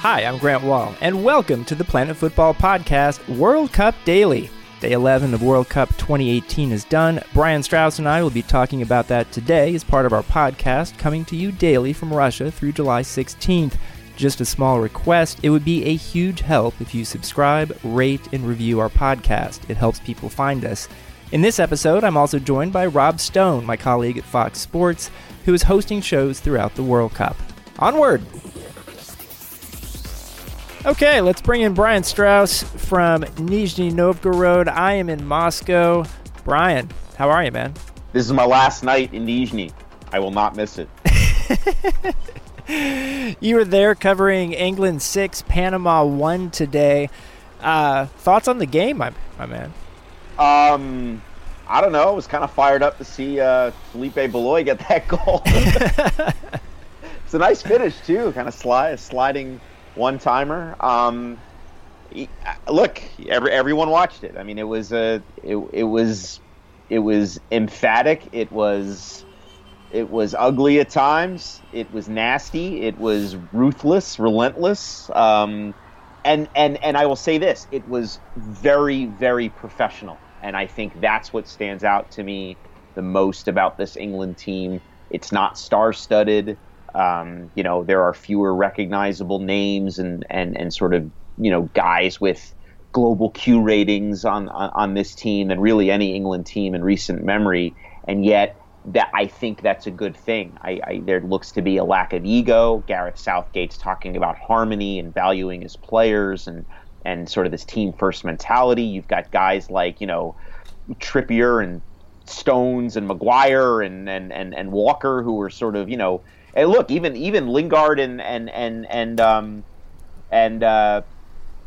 Hi, I'm Grant Wahl, and welcome to the Planet Fútbol Podcast World Cup Daily. Day 11 of World Cup 2018 is done. Brian Strauss and I will be talking about that today as part of our podcast coming to you daily from Russia through July 16th. Just a small request it would be a huge help if you subscribe, rate, and review our podcast. It helps people find us. In this episode, I'm also joined by Rob Stone, my colleague at Fox Sports, who is hosting shows throughout the World Cup. Onward! Okay, let's bring in Brian Strauss from Nizhny Novgorod. I am in Moscow. Brian, how are you, man? This is my last night in Nizhny. I will not miss it. you were there covering England 6, Panama 1 today. Uh, thoughts on the game, my, my man? Um, I don't know. I was kind of fired up to see uh, Felipe Baloy get that goal. it's a nice finish, too. Kind of slide, sliding one timer. Um, look, every, everyone watched it. I mean, it was a it, it was it was emphatic. It was it was ugly at times. It was nasty. It was ruthless, relentless. Um, and and and I will say this: it was very very professional. And I think that's what stands out to me the most about this England team. It's not star-studded. Um, you know, there are fewer recognizable names and, and, and sort of, you know, guys with global Q ratings on, on, on this team than really any England team in recent memory. And yet, that I think that's a good thing. I, I, there looks to be a lack of ego. Gareth Southgate's talking about harmony and valuing his players and and sort of this team first mentality. You've got guys like you know Trippier and Stones and Maguire and and and, and Walker who are sort of you know and look, even even Lingard and and and and um, and uh,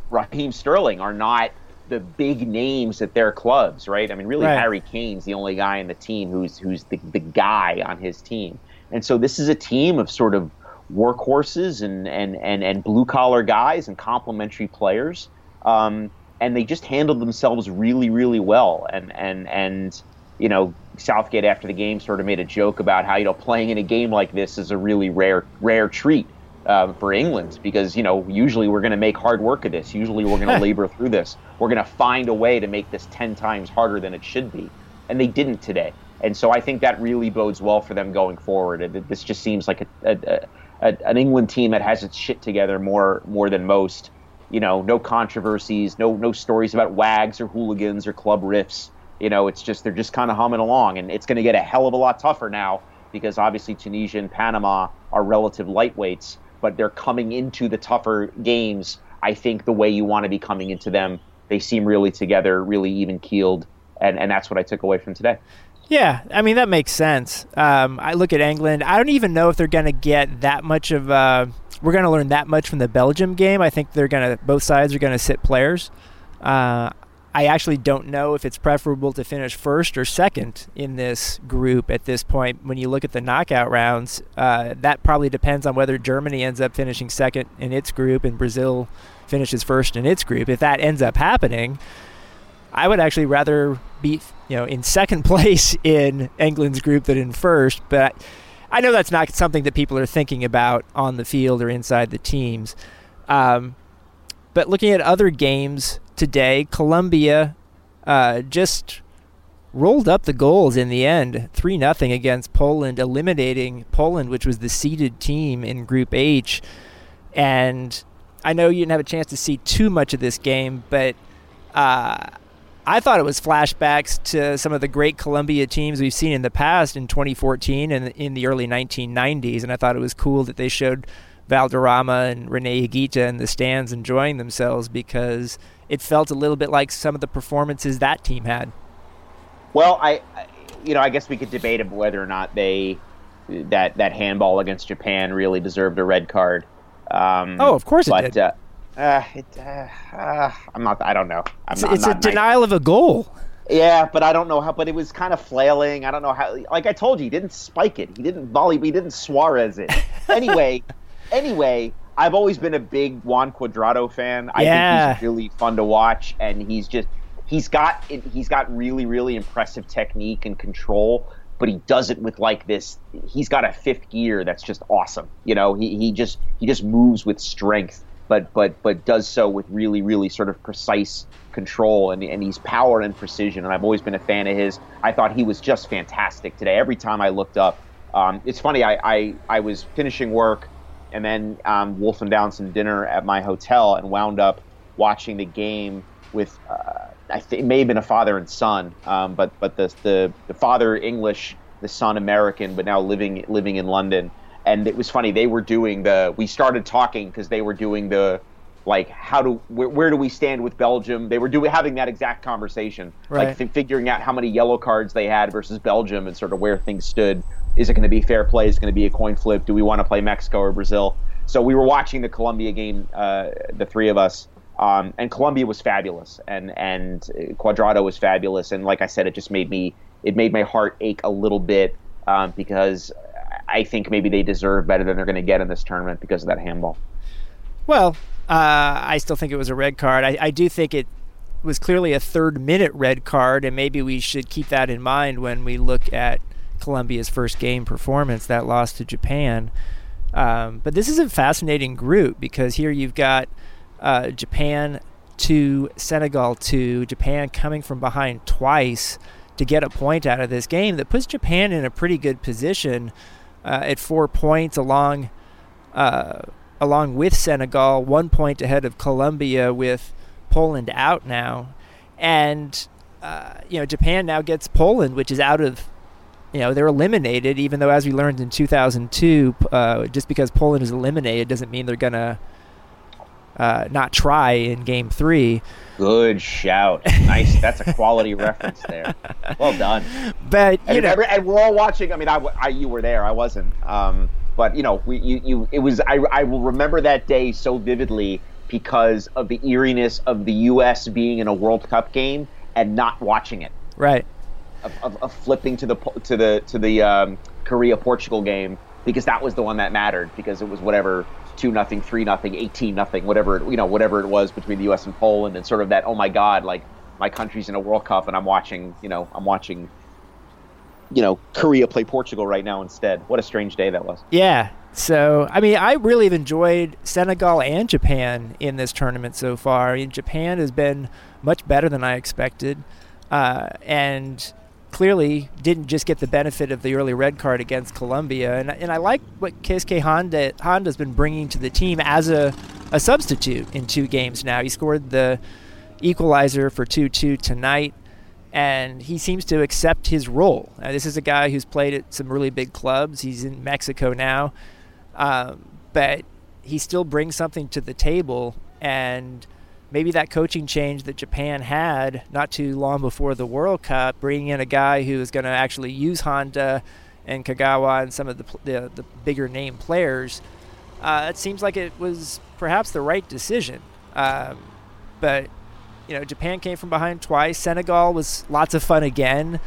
Raheem Sterling are not the big names at their clubs, right? I mean, really, right. Harry Kane's the only guy in the team who's who's the, the guy on his team, and so this is a team of sort of workhorses and and and, and blue collar guys and complementary players, um, and they just handled themselves really really well, and and and you know Southgate after the game sort of made a joke about how you know playing in a game like this is a really rare rare treat um, for England because you know usually we're going to make hard work of this. Usually we're going to labor through this. We're going to find a way to make this ten times harder than it should be, and they didn't today. And so I think that really bodes well for them going forward. This just seems like a, a, a, an England team that has its shit together more more than most. You know, no controversies, no no stories about wags or hooligans or club riffs you know, it's just they're just kind of humming along, and it's going to get a hell of a lot tougher now because obviously Tunisia and Panama are relative lightweights, but they're coming into the tougher games. I think the way you want to be coming into them. They seem really together, really even keeled, and and that's what I took away from today. Yeah, I mean that makes sense. Um, I look at England. I don't even know if they're going to get that much of. Uh, we're going to learn that much from the Belgium game. I think they're going to. Both sides are going to sit players. Uh, I actually don't know if it's preferable to finish first or second in this group at this point. When you look at the knockout rounds, uh, that probably depends on whether Germany ends up finishing second in its group and Brazil finishes first in its group. If that ends up happening, I would actually rather be, you know, in second place in England's group than in first. But I know that's not something that people are thinking about on the field or inside the teams. Um, but looking at other games today, Colombia uh, just rolled up the goals in the end, three nothing against Poland, eliminating Poland, which was the seeded team in Group H. And I know you didn't have a chance to see too much of this game, but uh, I thought it was flashbacks to some of the great Colombia teams we've seen in the past in 2014 and in the early 1990s. And I thought it was cool that they showed Valderrama and Rene Higuita in the stands enjoying themselves because it felt a little bit like some of the performances that team had. Well, I, you know, I guess we could debate whether or not they that that handball against Japan really deserved a red card. Um, oh, of course but, it did. Uh, uh, it, uh, uh, I'm not. I don't know. I'm it's, not, it's a denial of a goal. Yeah, but I don't know how. But it was kind of flailing. I don't know how. Like I told you, he didn't spike it. He didn't volley. He didn't Suarez it. Anyway, anyway, I've always been a big Juan Cuadrado fan. I yeah. think he's really fun to watch, and he's just he's got he's got really really impressive technique and control. But he does it with like this. He's got a fifth gear that's just awesome. You know, he, he just he just moves with strength, but but but does so with really really sort of precise control and, and he's power and precision. And I've always been a fan of his. I thought he was just fantastic today. Every time I looked up, um, it's funny. I, I I was finishing work and then um, wolfing down some dinner at my hotel and wound up watching the game with. Uh, I think it may have been a father and son, um, but but the, the the father English, the son American, but now living living in London. And it was funny. They were doing the. We started talking because they were doing the, like how do where, where, do we stand with Belgium? They were doing having that exact conversation, right. like th- figuring out how many yellow cards they had versus Belgium and sort of where things stood. Is it going to be fair play? Is it going to be a coin flip? Do we want to play Mexico or Brazil? So we were watching the Colombia game, uh, the three of us, um, and Colombia was fabulous, and and Cuadrado was fabulous, and like I said, it just made me it made my heart ache a little bit um, because I think maybe they deserve better than they're going to get in this tournament because of that handball. Well, uh, I still think it was a red card. I, I do think it was clearly a third minute red card, and maybe we should keep that in mind when we look at Colombia's first game performance, that loss to Japan. Um, but this is a fascinating group because here you've got uh, Japan to Senegal to Japan coming from behind twice to get a point out of this game that puts Japan in a pretty good position uh, at four points along uh, along with Senegal, one point ahead of Colombia with Poland out now, and uh, you know Japan now gets Poland, which is out of you know they're eliminated. Even though, as we learned in 2002, uh, just because Poland is eliminated doesn't mean they're gonna uh, not try in game three. Good shout. Nice. That's a quality reference there. Well done. But you and, know, and we're all watching. I mean, I, I you were there. I wasn't. Um, but you know, we you, you it was. I I will remember that day so vividly because of the eeriness of the U.S. being in a World Cup game and not watching it. Right. Of, of, of flipping to the to the to the um, Korea Portugal game because that was the one that mattered because it was whatever two nothing, three nothing, eighteen nothing, whatever it, you know, whatever it was between the U.S. and Poland, and sort of that oh my god, like my country's in a World Cup and I'm watching, you know, I'm watching, you know, Korea play Portugal right now instead. What a strange day that was. Yeah. So I mean, I really have enjoyed Senegal and Japan in this tournament so far. I mean, Japan has been much better than I expected, uh, and clearly didn't just get the benefit of the early red card against Colombia. And, and I like what Keisuke Honda, Honda's been bringing to the team as a, a substitute in two games now. He scored the equalizer for 2 2 tonight, and he seems to accept his role. Now, this is a guy who's played at some really big clubs. He's in Mexico now, um, but he still brings something to the table. And maybe that coaching change that Japan had not too long before the World Cup, bringing in a guy who is going to actually use Honda and Kagawa and some of the the, the bigger name players, uh, it seems like it was perhaps the right decision. Um, but you know, Japan came from behind twice. Senegal was lots of fun again.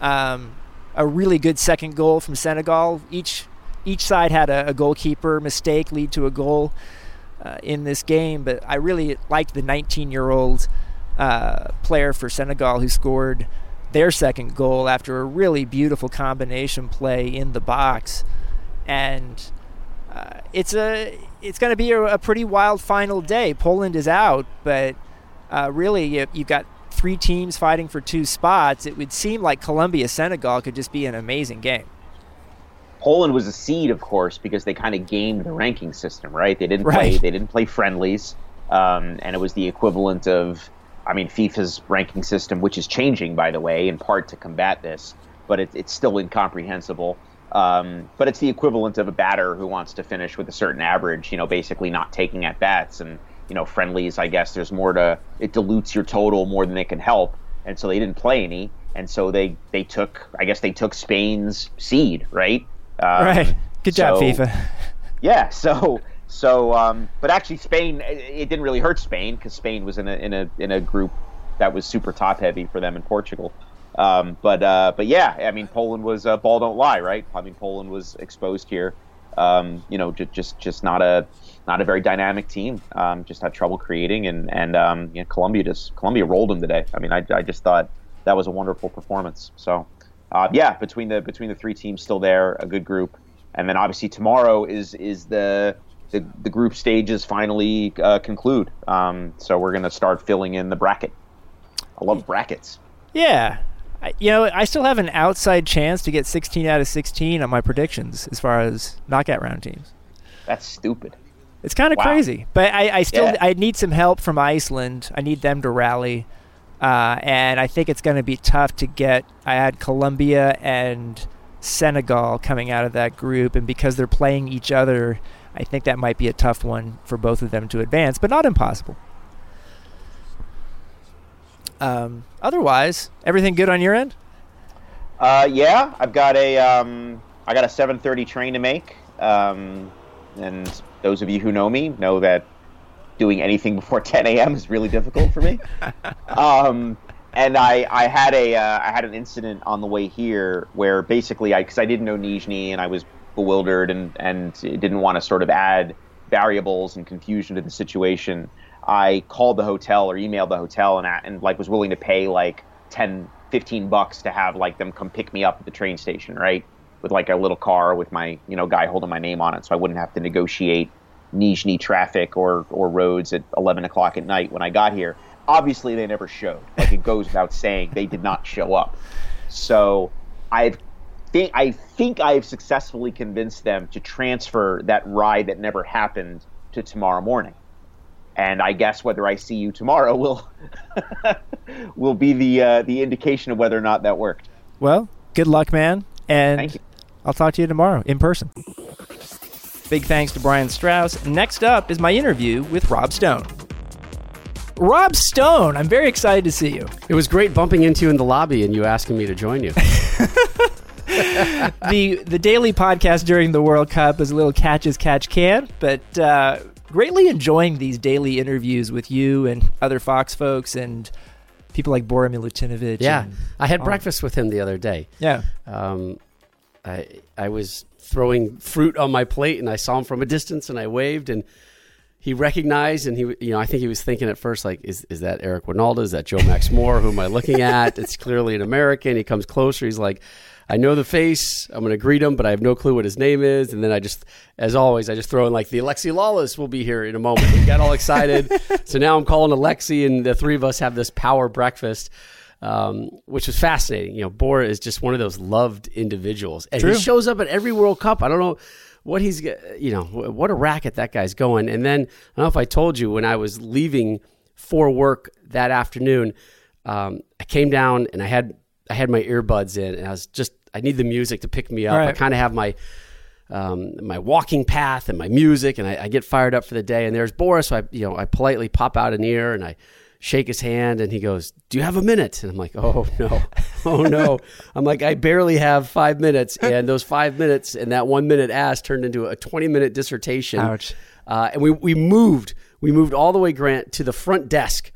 Um, a really good second goal from Senegal. Each each side had a, a goalkeeper mistake lead to a goal uh, in this game, but I really liked the 19 year old uh, player for Senegal who scored their second goal after a really beautiful combination play in the box. And uh, it's a it's going to be a, a, pretty wild final day. Poland is out, but uh, really you, you've got three teams fighting for two spots. It would seem like Colombia Senegal could just be an amazing game. Poland was a seed, of course, because they kind of gamed the ranking system, right? They didn't right. play they didn't play friendlies, um, and it was the equivalent of, I mean, FIFA's ranking system, which is changing, by the way, in part to combat this, but it, it's still incomprehensible. Um, but it's the equivalent of a batter who wants to finish with a certain average, you know, basically not taking at bats and you know friendlies. I guess there's more to it dilutes your total more than it can help, and so they didn't play any, and so they they took I guess they took Spain's seed, right? Um, right. Good job, FIFA. Yeah. So so, um, but actually, Spain it didn't really hurt Spain because Spain was in a in a in a group that was super top heavy for them in Portugal. Um, but uh, but yeah, I mean, Poland was uh, ball don't lie, right? I mean, Poland was exposed here. Um, you know, just just just not a not a very dynamic team. Um, just had trouble creating, and and um, you know, Colombia just Colombia rolled them today. I mean, I, I just thought that was a wonderful performance. So uh, yeah, between the between the three teams still there, a good group, and then obviously tomorrow is is the the, the group stages finally uh, conclude. Um, so we're going to start filling in the bracket. I love brackets. Yeah. I, you know, I still have an outside chance to get 16 out of 16 on my predictions as far as knockout round teams. That's stupid. It's kind of Wow. crazy, but I, I still Yeah. I need some help from Iceland. I need them to rally, uh, and I think it's going to be tough to get. I had Colombia and Senegal coming out of that group, and because they're playing each other, I think that might be a tough one for both of them to advance, but not impossible. Um, otherwise, everything good on your end? Uh, yeah, I've got a um, I got a 7:30 train to make. Um, and those of you who know me know that doing anything before 10 a.m. is really difficult for me. um, and I, I had a uh, I had an incident on the way here where basically I because I didn't know Nizhny and I was bewildered and and didn't want to sort of add variables and confusion to the situation. I called the hotel or emailed the hotel and and like was willing to pay like 10 15 bucks to have like them come pick me up at the train station, right? With like a little car with my, you know, guy holding my name on it so I wouldn't have to negotiate Nizhny traffic or or roads at 11 o'clock at night when I got here. Obviously, they never showed. Like it goes without saying, they did not show up. So I've think I think I've successfully convinced them to transfer that ride that never happened to tomorrow morning. And I guess whether I see you tomorrow will will be the uh, the indication of whether or not that worked. Well, good luck, man, and Thank you. I'll talk to you tomorrow in person. Big thanks to Brian Strauss. Next up is my interview with Rob Stone. Rob Stone, I'm very excited to see you. It was great bumping into you in the lobby and you asking me to join you. the the daily podcast during the World Cup is a little catch as catch can, but uh, greatly enjoying these daily interviews with you and other Fox folks and people like Bora Milutinovic. yeah, I had breakfast with him the other day. yeah. Um, I I was throwing fruit on my plate and I saw him from a distance and I waved and he recognized and he you know I think he was thinking at first like is is that Eric Wynalda? Is that Joe Max Moore? Who am I looking at? It's clearly an American. He comes closer. He's like I know the face. I'm going to greet him but I have no clue what his name is. And then I just as always I just throw in like the Alexi Lalas will be here in a moment. He got all excited. So now I'm calling Alexi and the three of us have this power breakfast um, which was fascinating. You know, Bora is just one of those loved individuals, and True. he shows up at every World Cup. I don't know what he's, you know, what a racket that guy's going. And then I don't know if I told you when I was leaving for work that afternoon, um, I came down and I had I had my earbuds in, and I was just I need the music to pick me up. All I kind of have my um, my walking path and my music, and I, I get fired up for the day. And there's Boris, so I you know I politely pop out an ear and I shake his hand, and he goes, "Do you have a minute?" And I'm like, "Oh no, oh no!" I'm like, "I barely have five minutes," and those five minutes and that one minute ask turned into a 20 minute dissertation. Ouch. Uh, and we we moved we moved all the way Grant to the front desk,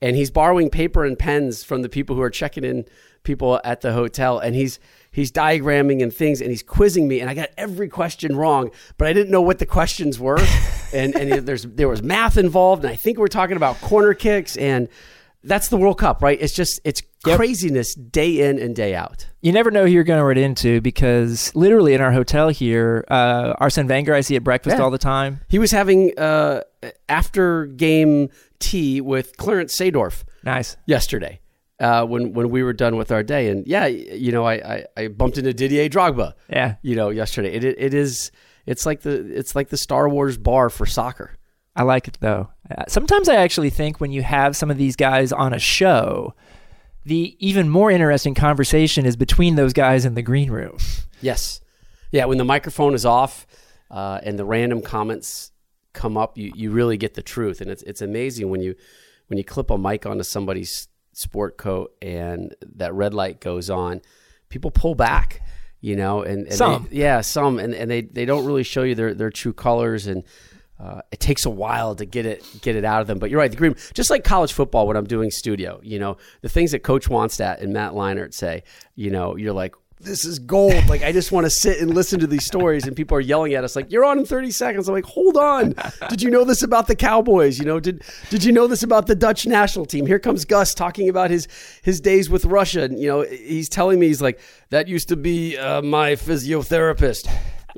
and he's borrowing paper and pens from the people who are checking in people at the hotel, and he's he's diagramming and things, and he's quizzing me, and I got every question wrong, but I didn't know what the questions were, and and there's there was math involved, and I think we're talking about corner kicks, and that's the World Cup, right? It's just it's Yep. craziness day in and day out. You never know who you're going to run into because literally in our hotel here, uh, Arsene Wenger I see at breakfast Yeah. all the time. He was having uh, after game tea with Clarence Seedorf. Nice. yesterday uh, when when we were done with our day. And yeah, you know, I, I, I bumped into Didier Drogba. Yeah. You know, yesterday. It, it it is it's like the it's like the Star Wars bar for soccer. I like it though. Uh, Sometimes I actually think when you have some of these guys on a show, the even more interesting conversation is between those guys in the green room. Yes, yeah. When the microphone is off uh, and the random comments come up, you, you really get the truth, and it's it's amazing when you when you clip a mic onto somebody's sport coat and that red light goes on, people pull back. You know, and, and Some. they, yeah, some, and, and they, they don't really show you their, their true colors, and uh, it takes a while to get it get it out of them. But you're right, the green, just like college football when I'm doing studio, you know, the things that Coach wants Wannstedt and Matt Leinart say, you know, you're like, this is gold. Like I just want to sit and listen to these stories, and people are yelling at us like, "You're on in 30 seconds." I'm like, "Hold on, did you know this about the Cowboys? You know, did did you know this about the Dutch national team?" Here comes Gus talking about his his days with Russia. And, you know, he's telling me he's like, "That used to be uh, my physiotherapist."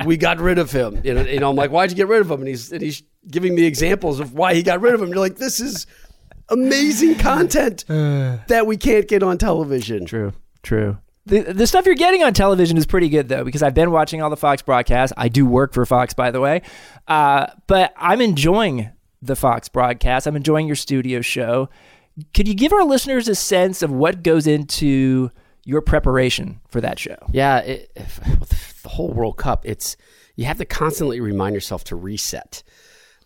we got rid of him. You know, you know, I'm like, why'd you get rid of him? And he's and he's giving me examples of why he got rid of him. You're like, this is amazing content that we can't get on television. True, true. The, the stuff you're getting on television is pretty good though because I've been watching all the Fox broadcasts. I do work for Fox, by the way, uh, but I'm enjoying the Fox broadcast. I'm enjoying your studio show. Could you give our listeners a sense of what goes into your preparation for that show? Yeah, it, the whole World Cup. It's you have to constantly remind yourself to reset.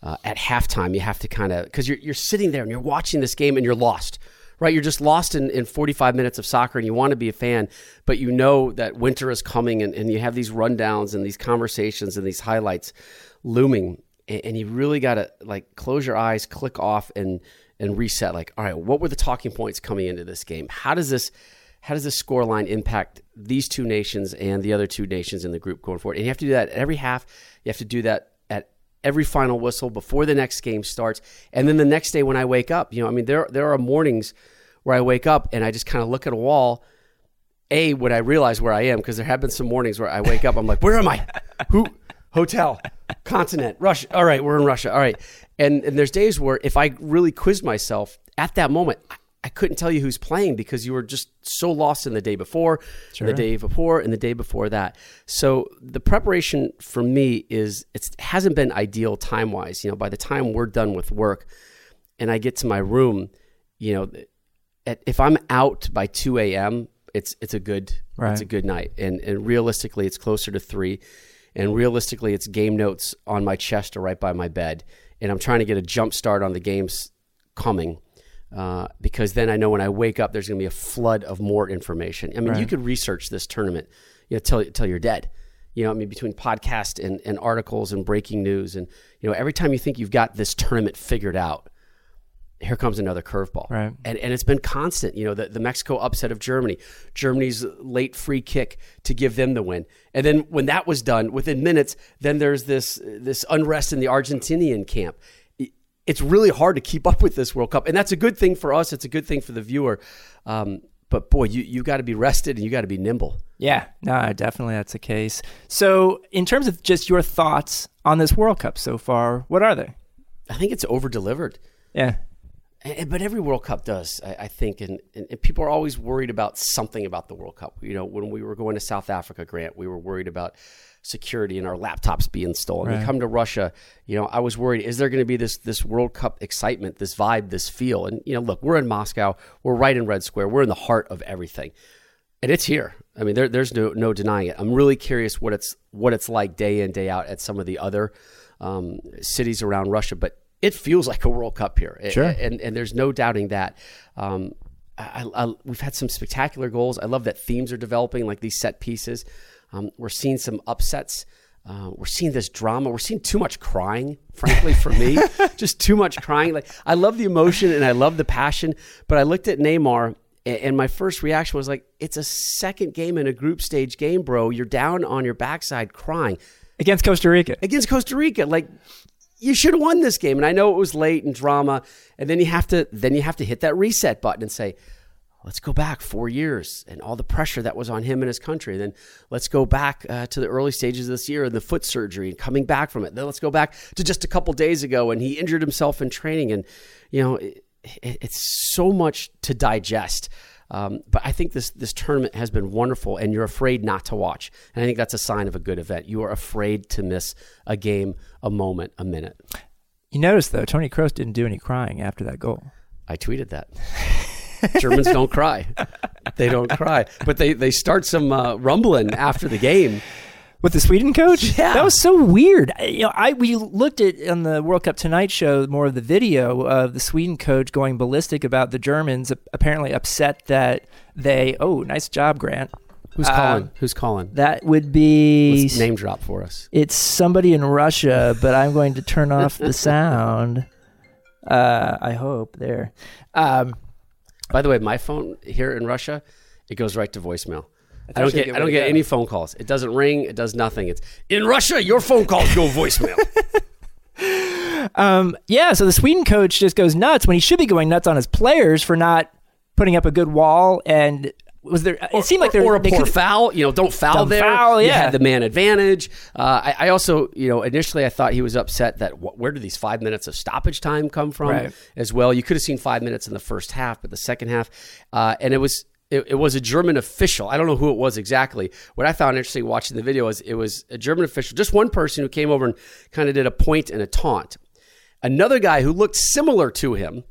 Uh, at halftime, you have to kind of because you're you're sitting there and you're watching this game and you're lost right? You're just lost in, in 45 minutes of soccer and you want to be a fan, but you know that winter is coming and, and you have these rundowns and these conversations and these highlights looming. And, and you really got to like close your eyes, click off and, and reset. Like, all right, what were the talking points coming into this game? How does this, how does this score line impact these two nations and the other two nations in the group going forward? And you have to do that at every half. You have to do that at every final whistle before the next game starts. And then the next day when I wake up, you know, I mean, there, there are mornings where I wake up and I just kind of look at a wall. A, when I realize where I am, because there have been some mornings where I wake up, I'm like, where am I? Who? Hotel, continent, Russia. All right, we're in Russia. All right. And, and there's days where if I really quizzed myself at that moment, I, I couldn't tell you who's playing because you were just so lost in the day before, sure. the day before, and the day before that. So the preparation for me is it hasn't been ideal time wise. You know, by the time we're done with work and I get to my room, you know, at, if I'm out by 2 a.m., it's it's a good right. it's a good night, and and realistically, it's closer to three, and realistically, it's game notes on my chest or right by my bed, and I'm trying to get a jump start on the games coming. Uh, because then I know when I wake up, there's going to be a flood of more information. I mean, right. you could research this tournament, you know, till till you're dead. You know, I mean, between podcast and, and articles and breaking news, and you know, every time you think you've got this tournament figured out, here comes another curveball. Right. And, and it's been constant. You know, the, the Mexico upset of Germany, Germany's late free kick to give them the win. And then when that was done, within minutes, then there's this, this unrest in the Argentinian camp. It's really hard to keep up with this World Cup. And that's a good thing for us. It's a good thing for the viewer. Um, but boy, you, you got to be rested and you got to be nimble. Yeah, no, definitely that's the case. So, in terms of just your thoughts on this World Cup so far, what are they? I think it's over delivered. Yeah. And, but every World Cup does, I, I think, and, and, and, people are always worried about something about the World Cup. You know, when we were going to South Africa, Grant, we were worried about security and our laptops being stolen. Right. We come to Russia, you know, I was worried: is there going to be this this World Cup excitement, this vibe, this feel? And you know, look, we're in Moscow, we're right in Red Square, we're in the heart of everything, and it's here. I mean, there, there's no no denying it. I'm really curious what it's what it's like day in day out at some of the other um, cities around Russia, but it feels like a World Cup here. Sure. And, and there's no doubting that. Um, I, I, we've had some spectacular goals. I love that themes are developing, like these set pieces. Um, we're seeing some upsets. Uh, we're seeing this drama. We're seeing too much crying, frankly, for me. Just too much crying. Like I love the emotion and I love the passion, but I looked at Neymar and my first reaction was like, "It's a second game in a group stage game, bro. You're down on your backside crying." Against Costa Rica. Against Costa Rica. Like you should have won this game. And I know it was late and drama. And then you have to then you have to hit that reset button and say, let's go back four years and all the pressure that was on him and his country. Then let's go back uh, to the early stages of this year and the foot surgery and coming back from it. Then let's go back to just a couple days ago and he injured himself in training. And you know, it, it, it's so much to digest. Um, but I think this this tournament has been wonderful, and you're afraid not to watch. And I think that's a sign of a good event. You are afraid to miss a game, a moment, a minute. You notice though, Tony Kroos didn't do any crying after that goal. I tweeted that. Germans don't cry. They don't cry, but they they start some uh, rumbling after the game with the Sweden coach. Yeah, that was so weird. You know, I we looked at on the World Cup Tonight show more of the video of the Sweden coach going ballistic about the Germans apparently upset that they. Oh, nice job, Grant. Who's calling? Um, Who's calling? That would be Let's name drop for us. It's somebody in Russia, but I'm going to turn off the sound. Uh, I hope there. Um, By the way, my phone here in Russia, it goes right to voicemail. I don't get I don't get any phone calls. It doesn't ring. It does nothing. It's in Russia. Your phone calls go voicemail. um, yeah. So the Sweden coach just goes nuts when he should be going nuts on his players for not putting up a good wall. And was there? It seemed like there or a they poor foul. You know, don't foul Dumb there. foul, You yeah. had the man advantage. Uh, I, I also, you know, initially I thought he was upset that wh- where did these five minutes of stoppage time come from Right. as well. You could have seen five minutes in the first half, but the second half, uh, and it was. It, it was a German official. I don't know who it was exactly. What I found interesting watching the video is it was a German official, just one person who came over and kind of did a point and a taunt. Another guy who looked similar to him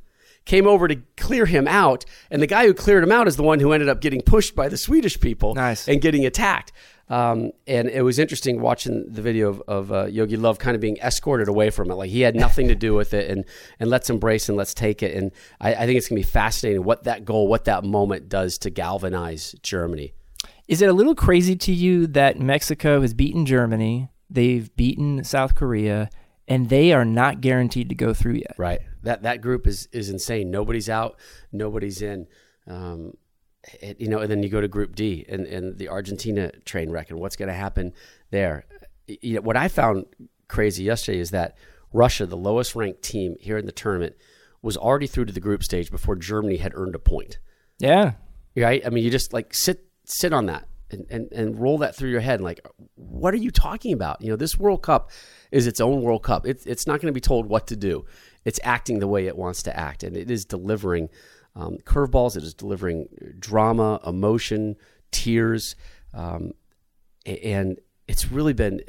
came over to clear him out, and the guy who cleared him out is the one who ended up getting pushed by the Swedish people Nice. and getting attacked. Um, and it was interesting watching the video of, of uh, Jogi Löw kind of being escorted away from it. Like he had nothing to do with it, and and let's embrace and let's take it. And I, I think it's gonna be fascinating what that goal, what that moment does to galvanize Germany. Is it a little crazy to you that Mexico has beaten Germany, they've beaten South Korea, and they are not guaranteed to go through yet? Right. That that group is is insane. Nobody's out. Nobody's in. Um, it- you know, and then you go to Group D and, and the Argentina train wreck and what's going to happen there. You know, what I found crazy yesterday is that Russia, the lowest ranked team here in the tournament, was already through to the group stage before Germany had earned a point. Yeah. Right? I mean, you just like sit sit on that and, and, and roll that through your head. Like, what are you talking about? You know, this World Cup is its own World Cup. It's it's not going to be told what to do. It's acting the way it wants to act, and it is delivering um, curveballs. It is delivering drama, emotion, tears, um, and it's really been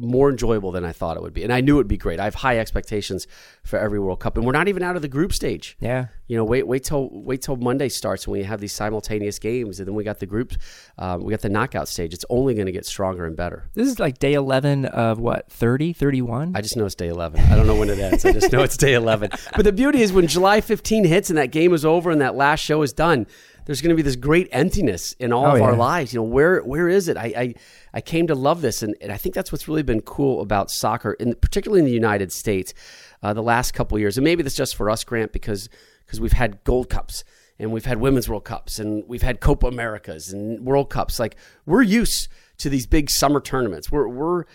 more enjoyable than I thought it would be. And I knew it would be great. I have high expectations for every World Cup, and we're not even out of the group stage. Yeah. You know, wait, wait till wait till Monday starts when we have these simultaneous games, and then we got the group, um, we got the knockout stage. It's only going to get stronger and better. This is like day 11 of what, 30, 31? I just know it's day 11. I don't know when it ends. I just know it's day 11. But the beauty is when July 15 hits and that game is over and that last show is done, there's going to be this great emptiness in all Oh, of our lives. You know, where where is it? I I, I came to love this, and, and I think that's what's really been cool about soccer, in, particularly in the United States, uh, the last couple of years. And maybe that's just for us, Grant, because because we've had Gold Cups and we've had Women's World Cups and we've had Copa Americas and World Cups. Like we're used to these big summer tournaments. We're we're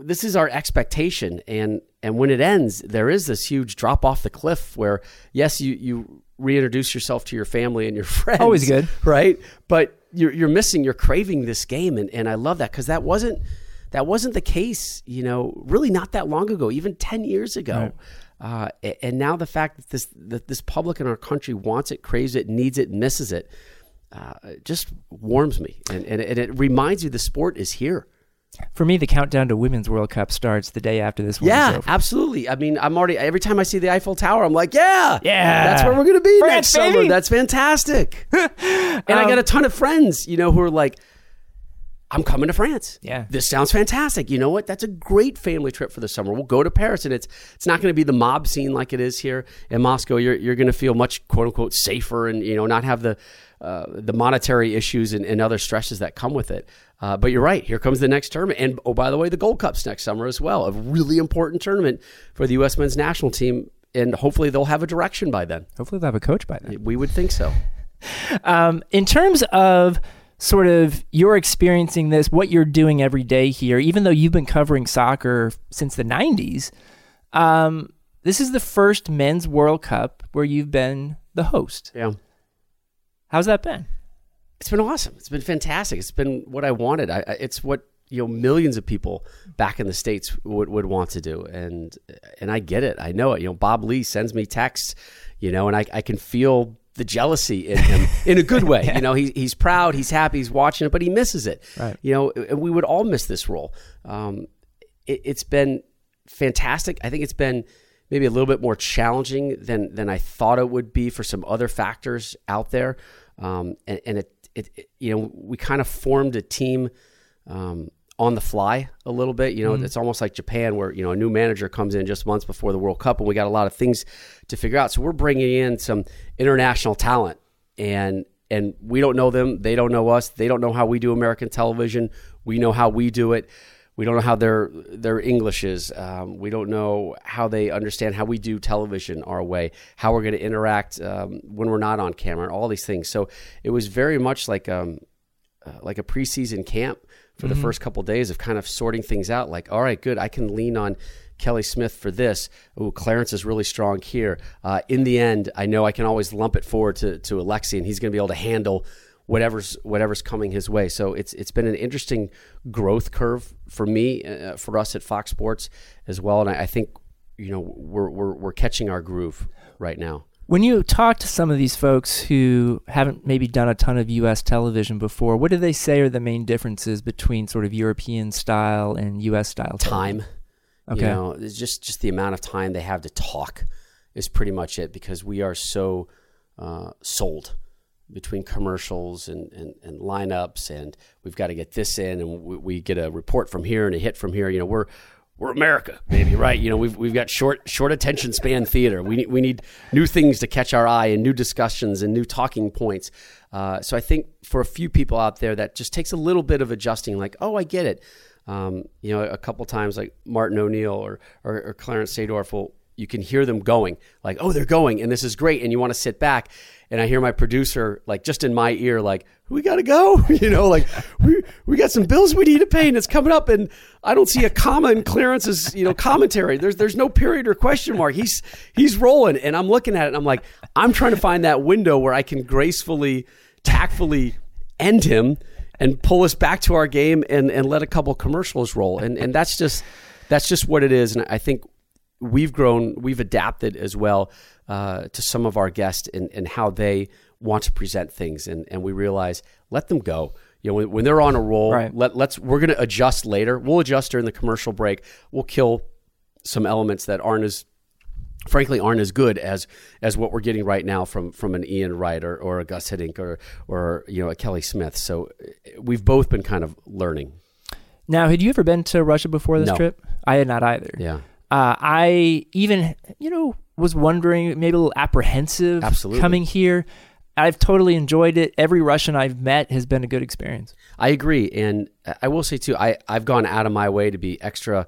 this is our expectation and and when it ends there is this huge drop off the cliff where yes you you reintroduce yourself to your family and your friends Always good. right? But you're, you're missing you're craving this game and, and i love that because that wasn't that wasn't the case you know really not that long ago even 10 years ago. Uh, and now the fact that this that this public in our country wants it craves it needs it misses it uh, just warms me. And, and, and it reminds you the sport is here For me, the countdown to Women's World Cup starts the day after this one is Yeah, absolutely. I mean, I'm already every time I see the Eiffel Tower, I'm like, yeah, Yeah. that's where we're gonna be France, next summer. That's fantastic. and I got a ton of friends, you know, who are like, I'm coming to France. Yeah. this sounds fantastic. You know what? That's a great family trip for the summer. We'll go to Paris, and it's it's not going to be the mob scene like it is here in Moscow. You're you're going to feel much quote unquote safer, and you know not have the uh, the monetary issues and, and other stresses that come with it. Uh, but you're right. Here comes the next tournament, and oh by the way, the Gold Cup's next summer as well. A really important tournament for the U.S. men's national team, and hopefully they'll have a direction by then. Hopefully, they'll have a coach by then. We would think so. Um, in terms of sort of you're experiencing this, what you're doing every day here, even though you've been covering soccer since the 90s, um, this is the first men's World Cup where you've been the host. Yeah. How's that been? It's been awesome. It's been fantastic. It's been what I wanted. I, it's what you know millions of people back in the states would, would want to do, and and I get it. I know it. You know, Bob Ley sends me texts, you know, and I, I can feel the jealousy in him in a good way. You know, he's he's proud, he's happy, he's watching it, but he misses it. Right. You know, and we would all miss this role. Um, it, it's been fantastic. I think it's been maybe a little bit more challenging than than I thought it would be for some other factors out there. Um, and, and it, it, it, you know, we kind of formed a team um, on the fly a little bit. You know, it's almost like Japan, where you know a new manager comes in just months before the World Cup, and we got a lot of things to figure out. So we're bringing in some international talent, and and we don't know them, they don't know us, they don't know how we do American television, we know how we do it. We don't know how their their English is. Um, we don't know how they understand how we do television our way, how we're going to interact um, when we're not on camera, and all these things. So it was very much like um, uh, like a preseason camp for the first couple days of kind of sorting things out. Like, all right, good, I can lean on Kelly Smith for this. Ooh, Clarence is really strong here. Uh, in the end, I know I can always lump it forward to to Alexi, and he's going to be able to handle whatever's whatever's coming his way. So it's it's been an interesting growth curve for me, uh, for us at Fox Sports as well. And I, I think you know we're, we're we're catching our groove right now. When you talk to some of these folks who haven't maybe done a ton of U.S. television before, what do they say are the main differences between sort of European style and U.S. style? Time. Okay. You know, it's just just the amount of time they have to talk is pretty much it because we are so uh, sold between commercials and, and, and lineups and we've got to get this in and we, we get a report from here and a hit from here. You know, we're we're America, baby, right? You know, we've we've got short short attention span theater. We need we need new things to catch our eye and new discussions and new talking points. Uh, so I think for a few people out there, that just takes a little bit of adjusting. Like, oh, I get it. Um, you know, a couple times like Martin O'Neill or, or or Clarence Seedorf will you can hear them going like, oh, they're going, and this is great, and you want to sit back. And I hear my producer like just in my ear like, we got to go, you know, like we we got some bills we need to pay, and it's coming up, and I don't see a comma in Clarence's you know commentary. There's there's no period or question mark. He's he's rolling, and I'm looking at it, and I'm like, I'm trying to find that window where I can gracefully, tactfully end him and pull us back to our game and, and let a couple commercials roll. And and that's just that's just what it is. And I think we've grown, we've adapted as well uh, to some of our guests and, and how they want to present things. And, and we realize let them go. You know, when, when they're on a roll, Right. let, let's we're going to adjust later. We'll adjust during the commercial break. We'll kill some elements that aren't as frankly aren't as good as as what we're getting right now from from an Ian Wright or, or a Gus Hiddink or or you know a Kelly Smith. So uh, we've both been kind of learning. Now, had you ever been to Russia before this No. trip? I had not either. Yeah, Uh, I even, you know, was wondering, maybe a little apprehensive Absolutely. coming here. I've totally enjoyed it. Every Russian I've met has been a good experience. I agree, and I will say too, I I've gone out of my way to be extra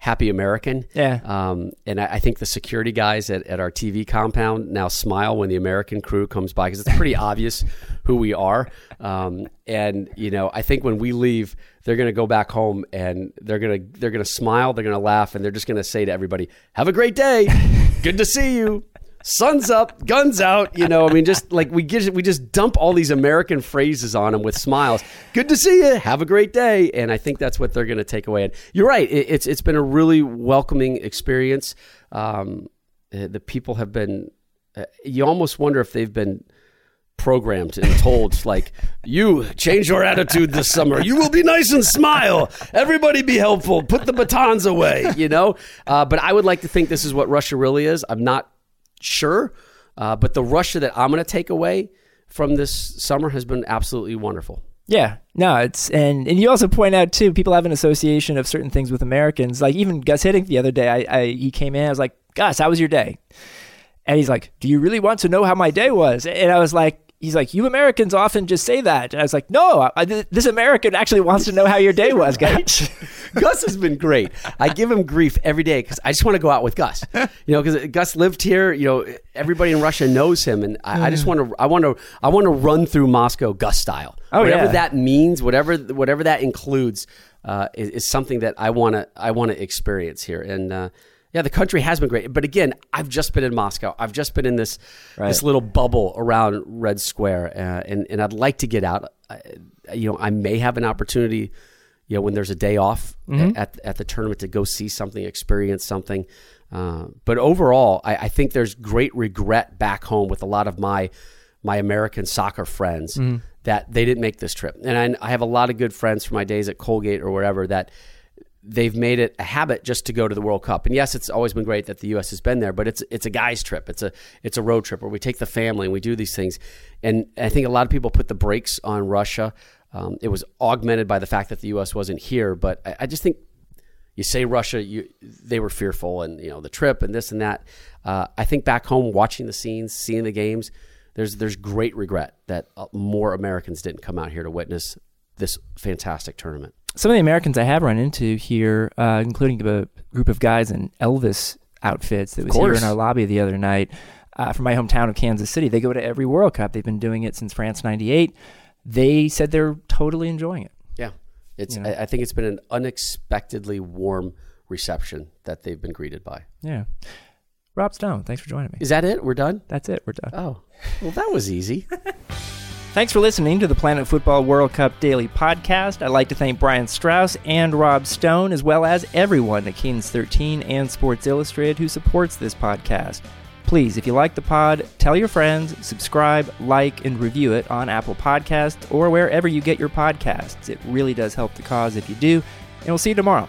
happy American. Yeah. Um, and I, I think the security guys at, at our TV compound now smile when the American crew comes by because it's pretty obvious who we are. Um, and you know, I think when we leave, they're going to go back home and they're going to they're going to smile, they're going to laugh, and they're just going to say to everybody, "Have a great day, good to see you." Sun's up, guns out. You know, I mean, just like we get, we just dump all these American phrases on them with smiles. Good to see you. Have a great day. And I think that's what they're going to take away. And you're right. It, it's it's been a really welcoming experience. Um, uh, the people have been. Uh, you almost wonder if they've been programmed and told like you change your attitude this summer you will be nice and smile everybody be helpful put the batons away you know uh, but i would like to think this is what russia really is i'm not sure uh, but the russia that i'm going to take away from this summer has been absolutely wonderful Yeah, no, it's and and you also point out too, people have an association of certain things with Americans. Like even Gus Hiddink the other day, I, I he came in, I was like, Gus, how was your day? And he's like, Do you really want to know how my day was? And I was like, He's like, you Americans often just say that. And I was like, no, I, this American actually wants to know how your day was, guys. Gus has been great. I give him grief every day because I just want to go out with Gus. You know, because Gus lived here. You know, everybody in Russia knows him, and I, I just want to. I want to. I want to run through Moscow Gus style. Oh, whatever yeah. that means, whatever whatever that includes, uh, is, is something that I want to. I want to experience here, and. Uh, yeah, the country has been great, but again, I've just been in Moscow. I've just been in this this little bubble around Red Square, uh, and and I'd like to get out. I, you know, I may have an opportunity you know, when there's a day off at, at the tournament to go see something, experience something. Uh, but overall, I, I think there's great regret back home with a lot of my my American soccer friends that they didn't make this trip. And I, I have a lot of good friends from my days at Colgate or wherever that they've made it a habit just to go to the World Cup. And yes, it's always been great that the U.S. has been there, but it's it's a guy's trip. It's a it's a road trip where we take the family and we do these things. And I think a lot of people put the brakes on Russia. Um, it was augmented by the fact that the U.S. wasn't here, but I, I just think you say Russia, you they were fearful, and you know the trip and this and that. Uh, I think back home, watching the scenes, seeing the games, there's there's great regret that uh, more Americans didn't come out here to witness this fantastic tournament. Some of the Americans I have run into here, uh, including a group of guys in Elvis outfits that was here in our lobby the other night uh, from my hometown of Kansas City. They go to every World Cup. They've been doing it since France 98. They said they're totally enjoying it. Yeah, it's. You know? I, I think it's been an unexpectedly warm reception that they've been greeted by. Yeah. Rob Stone, thanks for joining me. Is that it? We're done. That's it. We're done. Oh, well, that was easy. Thanks for listening to the Planet Fútbol World Cup Daily Podcast. I'd like to thank Brian Strauss and Rob Stone, as well as everyone at Cadence 13 and Sports Illustrated who supports this podcast. Please, if you like the pod, tell your friends, subscribe, like, and review it on Apple Podcasts or wherever you get your podcasts. It really does help the cause if you do. And we'll see you tomorrow.